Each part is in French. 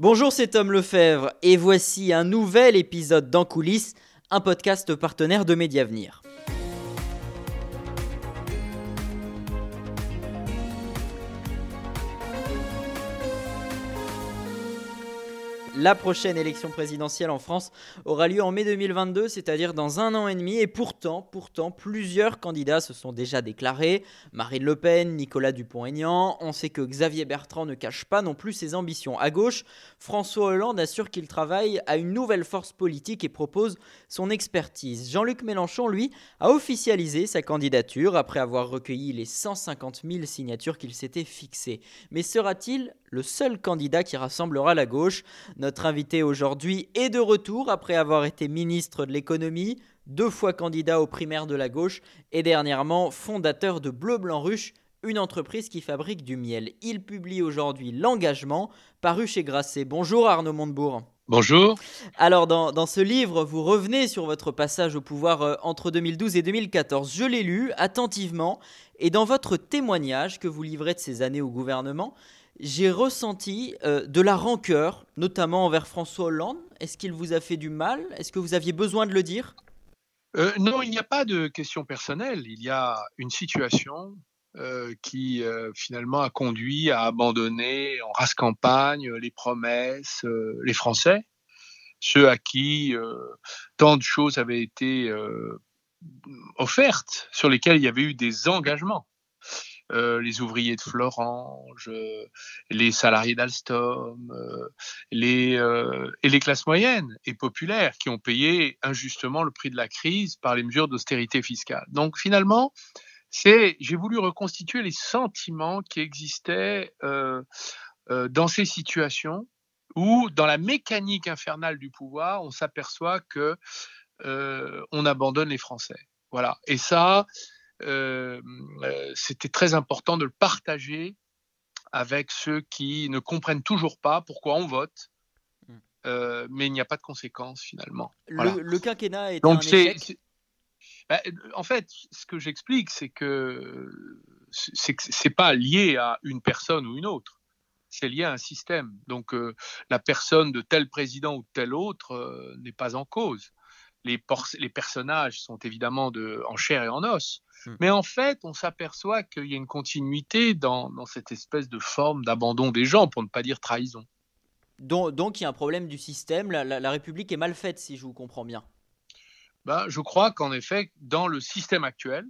Bonjour, c'est Tom Lefebvre et voici un nouvel épisode d'En coulisses, un podcast partenaire de Médiavenir. La prochaine élection présidentielle en France aura lieu en mai 2022, c'est-à-dire dans un an et demi. Et pourtant, pourtant, plusieurs candidats se sont déjà déclarés. Marine Le Pen, Nicolas Dupont-Aignan. On sait que Xavier Bertrand ne cache pas non plus ses ambitions. À gauche, François Hollande assure qu'il travaille à une nouvelle force politique et propose son expertise. Jean-Luc Mélenchon, lui, a officialisé sa candidature après avoir recueilli les 150 000 signatures qu'il s'était fixées. Mais sera-t-il le seul candidat qui rassemblera la gauche notre invité aujourd'hui est de retour après avoir été ministre de l'économie, deux fois candidat aux primaires de la gauche et dernièrement fondateur de Bleu Blanc Ruche, une entreprise qui fabrique du miel. Il publie aujourd'hui L'engagement, paru chez Grasset. Bonjour Arnaud Montebourg. Bonjour. Alors dans, ce livre, vous revenez sur votre passage au pouvoir euh, entre 2012 et 2014. Je l'ai lu attentivement et dans votre témoignage que vous livrez de ces années au gouvernement, j'ai ressenti euh, de la rancœur, notamment envers François Hollande. Est-ce qu'il vous a fait du mal? Est-ce que vous aviez besoin de le dire? Euh, Non, il n'y a pas de question personnelle. Il y a une situation euh, qui finalement a conduit à abandonner en race campagne les promesses, les Français, ceux à qui tant de choses avaient été offertes, sur lesquelles il y avait eu des engagements. Euh, les ouvriers de Florange, euh, les salariés d'Alstom, euh, et les classes moyennes et populaires qui ont payé injustement le prix de la crise par les mesures d'austérité fiscale. Donc finalement, c'est j'ai voulu reconstituer les sentiments qui existaient dans ces situations où, dans la mécanique infernale du pouvoir, on s'aperçoit que on abandonne les Français. Voilà. Et ça, c'était très important de le partager avec ceux qui ne comprennent toujours pas pourquoi on vote, mmh. euh, mais il n'y a pas de conséquences finalement. Le, quinquennat est Donc un échec. Bah, en fait, ce que j'explique, c'est que c'est pas lié à une personne ou une autre, c'est lié à un système. Donc la personne de tel président ou de tel autre n'est pas en cause. Les, les, personnages sont évidemment de, en chair et en os, Hmm. Mais en fait, on s'aperçoit qu'il y a une continuité dans, cette espèce de forme d'abandon des gens, pour ne pas dire trahison. Donc, il y a un problème du système, la, République est mal faite, si je vous comprends bien. Ben, je crois qu'en effet, dans le système actuel,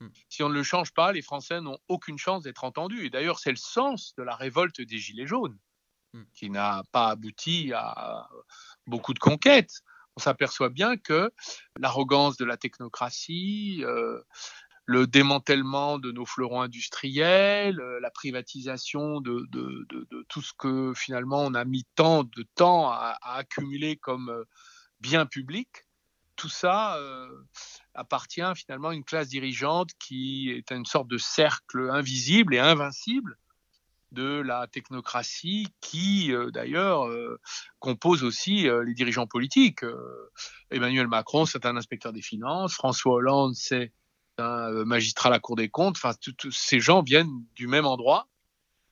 hmm. si on ne le change pas, les Français n'ont aucune chance d'être entendus. Et d'ailleurs, c'est le sens de la révolte des Gilets jaunes, hmm. qui n'a pas abouti à beaucoup de conquêtes on s'aperçoit bien que l'arrogance de la technocratie, euh, le démantèlement de nos fleurons industriels, euh, la privatisation de, tout ce que finalement on a mis tant de temps à, accumuler comme euh, bien public, tout ça appartient finalement à une classe dirigeante qui est une sorte de cercle invisible et invincible de la technocratie qui, euh, d'ailleurs, euh, compose aussi euh, les dirigeants politiques. Emmanuel Macron, c'est un inspecteur des finances. François Hollande, c'est un magistrat à la Cour des comptes. Enfin, tous ces gens viennent du même endroit.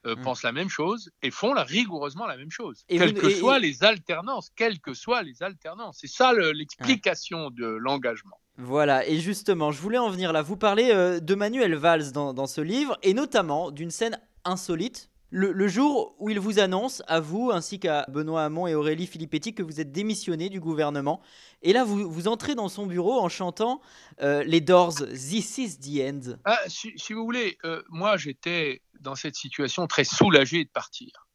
Mm. pensent la même chose et font rigoureusement la même chose, quelles que soient les alternances, quelles que soient les alternances. C'est ça l'explication de l'engagement. Voilà, et justement, je voulais en venir là. Vous parlez de Manuel Valls dans, dans, ce livre, et notamment d'une scène insolite le, jour où il vous annonce, à vous ainsi qu'à Benoît Hamon et Aurélie Filippetti, que vous êtes démissionné du gouvernement, et là vous, vous entrez dans son bureau en chantant euh, les Doors, This is the end. Ah, si, vous voulez, euh, moi j'étais dans cette situation très soulagé de partir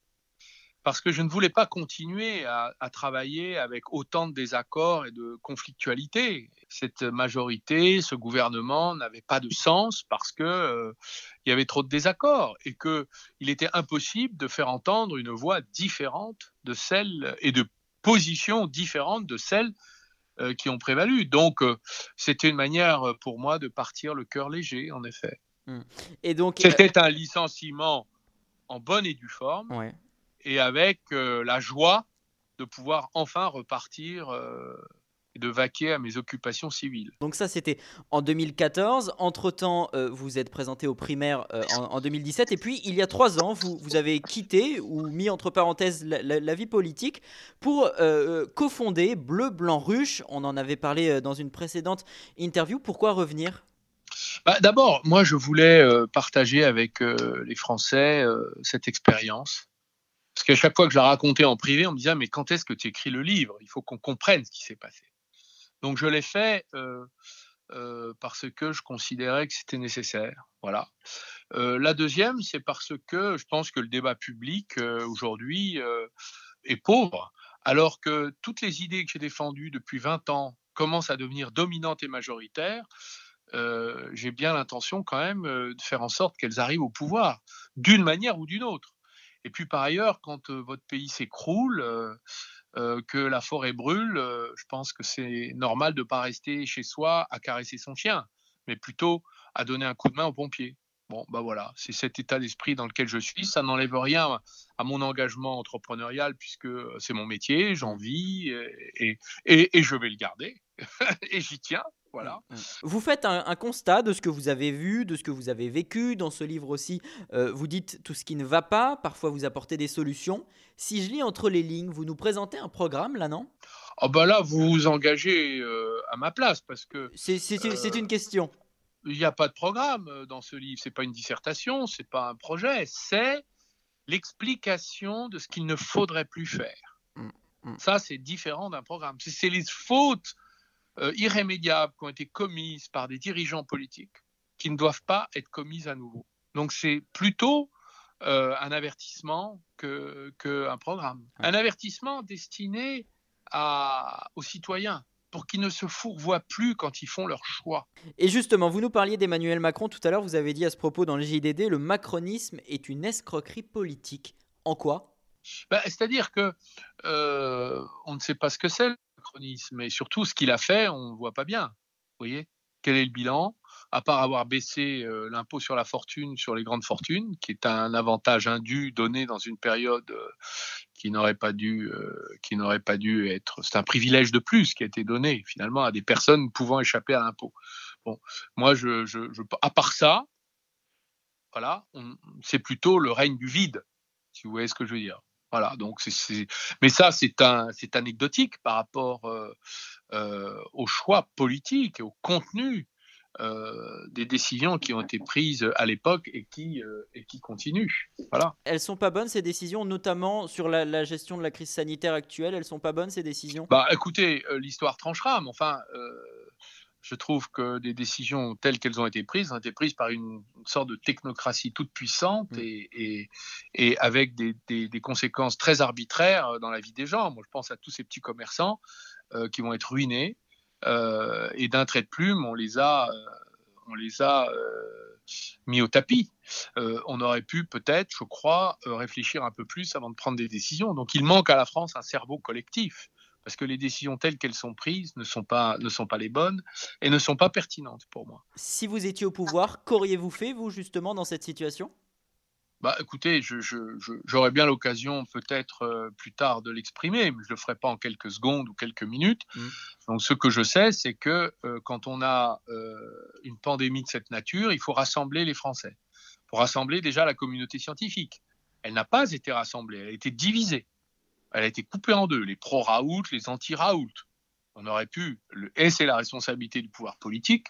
parce que je ne voulais pas continuer à, travailler avec autant de désaccords et de conflictualité. Cette majorité, ce gouvernement n'avait pas de sens parce que euh, il y avait trop de désaccords et que il était impossible de faire entendre une voix différente de celle et de positions différentes de celles euh, qui ont prévalu. Donc, euh, c'était une manière pour moi de partir le cœur léger, en effet. Mmh. Et donc, c'était un licenciement en bonne et due forme. Ouais et avec la joie de pouvoir enfin repartir et de vaquer à mes occupations civiles. Donc ça, c'était en 2014. Entre-temps, euh, vous êtes présenté aux primaires euh, en, 2017. Et puis, il y a trois ans, vous, vous avez quitté ou mis entre parenthèses la, vie politique pour euh, cofonder Bleu, Blanc, Ruche. On en avait parlé dans une précédente interview. Pourquoi revenir? Bah, D'abord, moi, je voulais partager avec les Français cette expérience. Parce qu'à chaque fois que je la racontais en privé, on me disait mais quand est-ce que tu écris le livre? Il faut qu'on comprenne ce qui s'est passé. Donc je l'ai fait parce que je considérais que c'était nécessaire. Voilà. La deuxième, c'est parce que je pense que le débat public aujourd'hui est pauvre, alors que toutes les idées que j'ai défendues depuis 20 ans commencent à devenir dominantes et majoritaires. j'ai bien l'intention quand même de faire en sorte qu'elles arrivent au pouvoir, d'une manière ou d'une autre. Et puis par ailleurs, quand votre pays s'écroule, que la forêt brûle, je pense que c'est normal de ne pas rester chez soi à caresser son chien, mais plutôt à donner un coup de main aux pompiers. Bon, bah voilà, c'est cet état d'esprit dans lequel je suis. Ça n'enlève rien à mon engagement entrepreneurial puisque c'est mon métier, j'en vis et, et, et, je vais le garder. et j'y tiens. Voilà. Mm, mm. Vous faites un, constat de ce que vous avez vu, de ce que vous avez vécu. Dans ce livre aussi, euh, vous dites tout ce qui ne va pas. Parfois, vous apportez des solutions. Si je lis entre les lignes, vous nous présentez un programme, là, non? Oh bah Là, vous vous engagez euh, à ma place parce que. C'est euh, une question. Il n'y a pas de programme dans ce livre. C'est pas une dissertation, c'est pas un projet. C'est l'explication de ce qu'il ne faudrait plus faire. Mm, Ça, c'est différent d'un programme. C'est les fautes euh, irrémédiables qui ont été commises par des dirigeants politiques qui ne doivent pas être commises à nouveau. Donc c'est plutôt euh, un avertissement qu'un que programme. Un avertissement destiné à, aux citoyens pour qu'ils ne se fourvoient plus quand ils font leur choix. Et justement, vous nous parliez d'Emmanuel Macron tout à l'heure, vous avez dit à ce propos dans le JDD, le macronisme est une escroquerie politique. En quoi? Bah, C'est-à-dire que euh, on ne sait pas ce que c'est mais surtout ce qu'il a fait, on ne voit pas bien. Vous voyez? Quel est le bilan? À part avoir baissé euh, l'impôt sur la fortune sur les grandes fortunes, qui est un avantage indu donné dans une période euh, qui n'aurait pas dû, euh, qui n'aurait pas dû être. C'est un privilège de plus qui a été donné finalement à des personnes pouvant échapper à l'impôt. Bon, moi, je, je, à part ça, voilà, c'est plutôt le règne du vide, si vous voyez ce que je veux dire. Voilà, donc c'est, mais ça c'est un, c'est anecdotique par rapport euh, euh, au choix politique et au contenu euh, des décisions qui ont été prises à l'époque et qui, et qui continuent. Voilà. Elles sont pas bonnes ces décisions, notamment sur la, la, gestion de la crise sanitaire actuelle. Elles sont pas bonnes ces décisions? Bah, écoutez, l'histoire tranchera, mais enfin je trouve que des décisions telles qu'elles ont été prises ont été prises par une, sorte de technocratie toute puissante mm. et, et, avec des, des, conséquences très arbitraires dans la vie des gens. Moi, je pense à tous ces petits commerçants euh, qui vont être ruinés euh, et d'un trait de plume, on les a, euh, on les a mis au tapis. on aurait pu peut-être, je crois, réfléchir un peu plus avant de prendre des décisions. Donc, il manque à la France un cerveau collectif parce que les décisions telles qu'elles sont prises ne sont, pas, ne sont pas les bonnes et ne sont pas pertinentes pour moi. Si vous étiez au pouvoir, qu'auriez-vous fait, vous, justement, dans cette situation? Bah, écoutez, j'aurais bien l'occasion peut-être euh, plus tard de l'exprimer, mais je ne le ferai pas en quelques secondes ou quelques minutes. Mmh. Donc ce que je sais, c'est que euh, quand on a euh, une pandémie de cette nature, il faut rassembler les Français. Pour rassembler déjà la communauté scientifique. Elle n'a pas été rassemblée, elle a été divisée elle a été coupée en deux, les pro-Raoult, les anti-Raoult. On aurait pu, et c'est la responsabilité du pouvoir politique,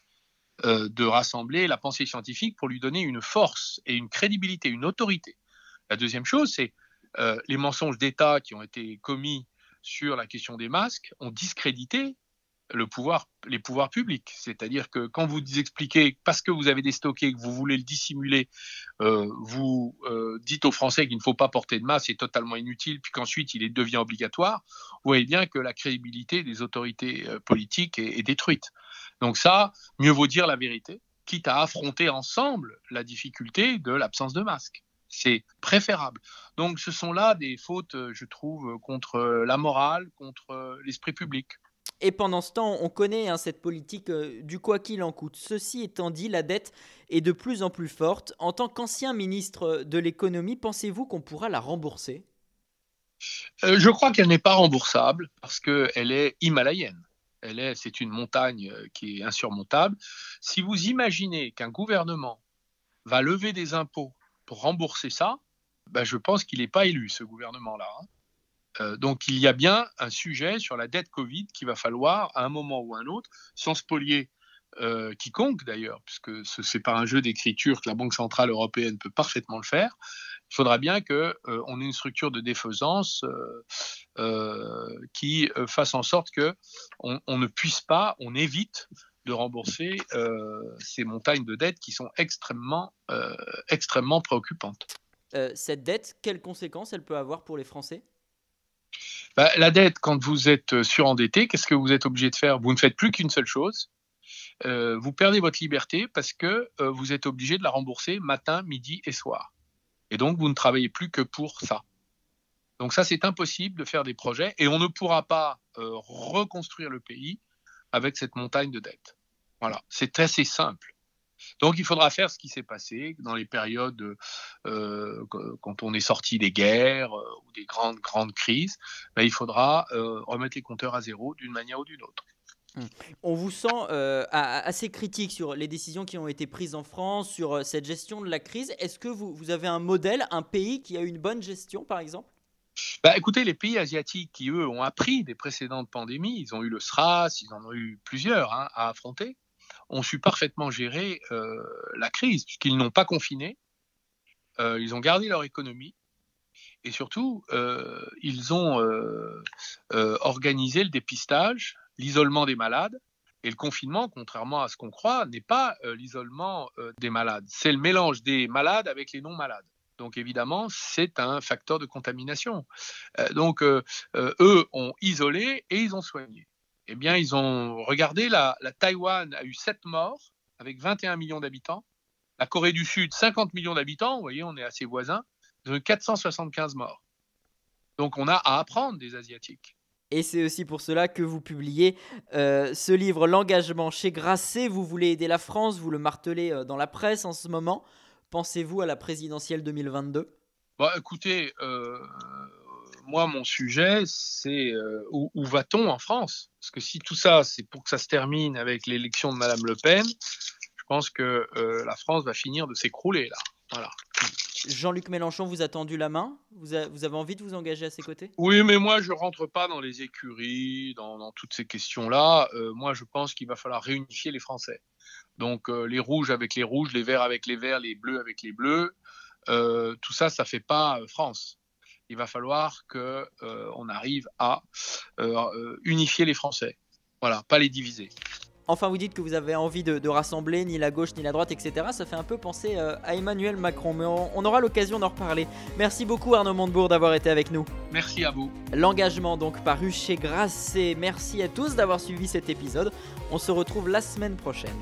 euh, de rassembler la pensée scientifique pour lui donner une force et une crédibilité, une autorité. La deuxième chose, c'est euh, les mensonges d'État qui ont été commis sur la question des masques ont discrédité le pouvoir, les pouvoirs publics. C'est-à-dire que quand vous expliquez, parce que vous avez déstocké, que vous voulez le dissimuler, euh, vous euh, dites aux Français qu'il ne faut pas porter de masque, c'est totalement inutile, puis qu'ensuite il devient obligatoire, vous voyez bien que la crédibilité des autorités euh, politiques est, est, détruite. Donc ça, mieux vaut dire la vérité, quitte à affronter ensemble la difficulté de l'absence de masque. C'est préférable. Donc ce sont là des fautes, je trouve, contre la morale, contre l'esprit public. Et pendant ce temps, on connaît hein, cette politique euh, du quoi qu'il en coûte. Ceci étant dit, la dette est de plus en plus forte. En tant qu'ancien ministre de l'économie, pensez-vous qu'on pourra la rembourser? Euh, Je crois qu'elle n'est pas remboursable parce qu'elle est himalayenne. C'est une montagne qui est insurmontable. Si vous imaginez qu'un gouvernement va lever des impôts pour rembourser ça, ben je pense qu'il n'est pas élu, ce gouvernement-là. Hein. Euh, donc il y a bien un sujet sur la dette Covid qu'il va falloir, à un moment ou à un autre, sans spolier euh, quiconque d'ailleurs, puisque ce n'est pas un jeu d'écriture que la Banque Centrale Européenne peut parfaitement le faire, il faudra bien qu'on euh, ait une structure de défaisance qui fasse en sorte qu'on on ne puisse pas, on évite de rembourser ces montagnes de dettes qui sont extrêmement, extrêmement préoccupantes. cette dette, quelles conséquences elle peut avoir pour les Français? Bah, la dette, quand vous êtes euh, surendetté, qu'est-ce que vous êtes obligé de faire? Vous ne faites plus qu'une seule chose. Euh, vous perdez votre liberté parce que euh, vous êtes obligé de la rembourser matin, midi et soir. Et donc, vous ne travaillez plus que pour ça. Donc ça, c'est impossible de faire des projets et on ne pourra pas reconstruire le pays avec cette montagne de dettes. Voilà, c'est assez simple. Donc il faudra faire ce qui s'est passé dans les périodes euh, quand on est sorti des guerres euh, ou des grandes grandes crises. Ben, il faudra euh, remettre les compteurs à zéro d'une manière ou d'une autre. Hum. On vous sent assez critique sur les décisions qui ont été prises en France, sur cette gestion de la crise. Est-ce que vous, vous, avez un modèle, un pays qui a une bonne gestion, par exemple? Bah, écoutez, les pays asiatiques qui, eux, ont appris des précédentes pandémies, ils ont eu le SRAS, ils en ont eu plusieurs hein, à affronter ont su parfaitement gérer euh, la crise, puisqu'ils n'ont pas confiné, euh, ils ont gardé leur économie, et surtout, euh, ils ont organisé le dépistage, l'isolement des malades, et le confinement, contrairement à ce qu'on croit, n'est pas l'isolement des malades, c'est le mélange des malades avec les non-malades. Donc évidemment, c'est un facteur de contamination. donc eux ont isolé et ils ont soigné eh bien, ils ont regardé, la, la Taïwan a eu 7 morts avec 21 millions d'habitants. La Corée du Sud, 50 millions d'habitants, vous voyez, on est assez voisins, de 475 morts. Donc on a à apprendre des Asiatiques. Et c'est aussi pour cela que vous publiez euh, ce livre, L'engagement chez Grasset. Vous voulez aider la France, vous le martelez euh, dans la presse en ce moment. Pensez-vous à la présidentielle 2022 bah, Écoutez, euh, moi, mon sujet, c'est euh, où, va-t-on en France? Parce que si tout ça, c'est pour que ça se termine avec l'élection de Madame Le Pen, je pense que euh, la France va finir de s'écrouler là. Voilà. Jean-Luc Mélenchon vous a tendu la main? Vous, avez envie de vous engager à ses côtés? Oui, mais moi, je rentre pas dans les écuries, dans, toutes ces questions-là. Euh, moi, je pense qu'il va falloir réunifier les Français. Donc, les rouges avec les rouges, les verts avec les verts, les bleus avec les bleus. tout ça, ça fait pas France il va falloir qu'on euh, on arrive à euh, euh, unifier les Français. Voilà, pas les diviser. Enfin, vous dites que vous avez envie de, rassembler ni la gauche ni la droite, etc. Ça fait un peu penser à Emmanuel Macron, mais on, aura l'occasion d'en reparler. Merci beaucoup Arnaud Montebourg d'avoir été avec nous. Merci à vous. L'engagement donc paru chez Grasset. Merci à tous d'avoir suivi cet épisode. On se retrouve la semaine prochaine.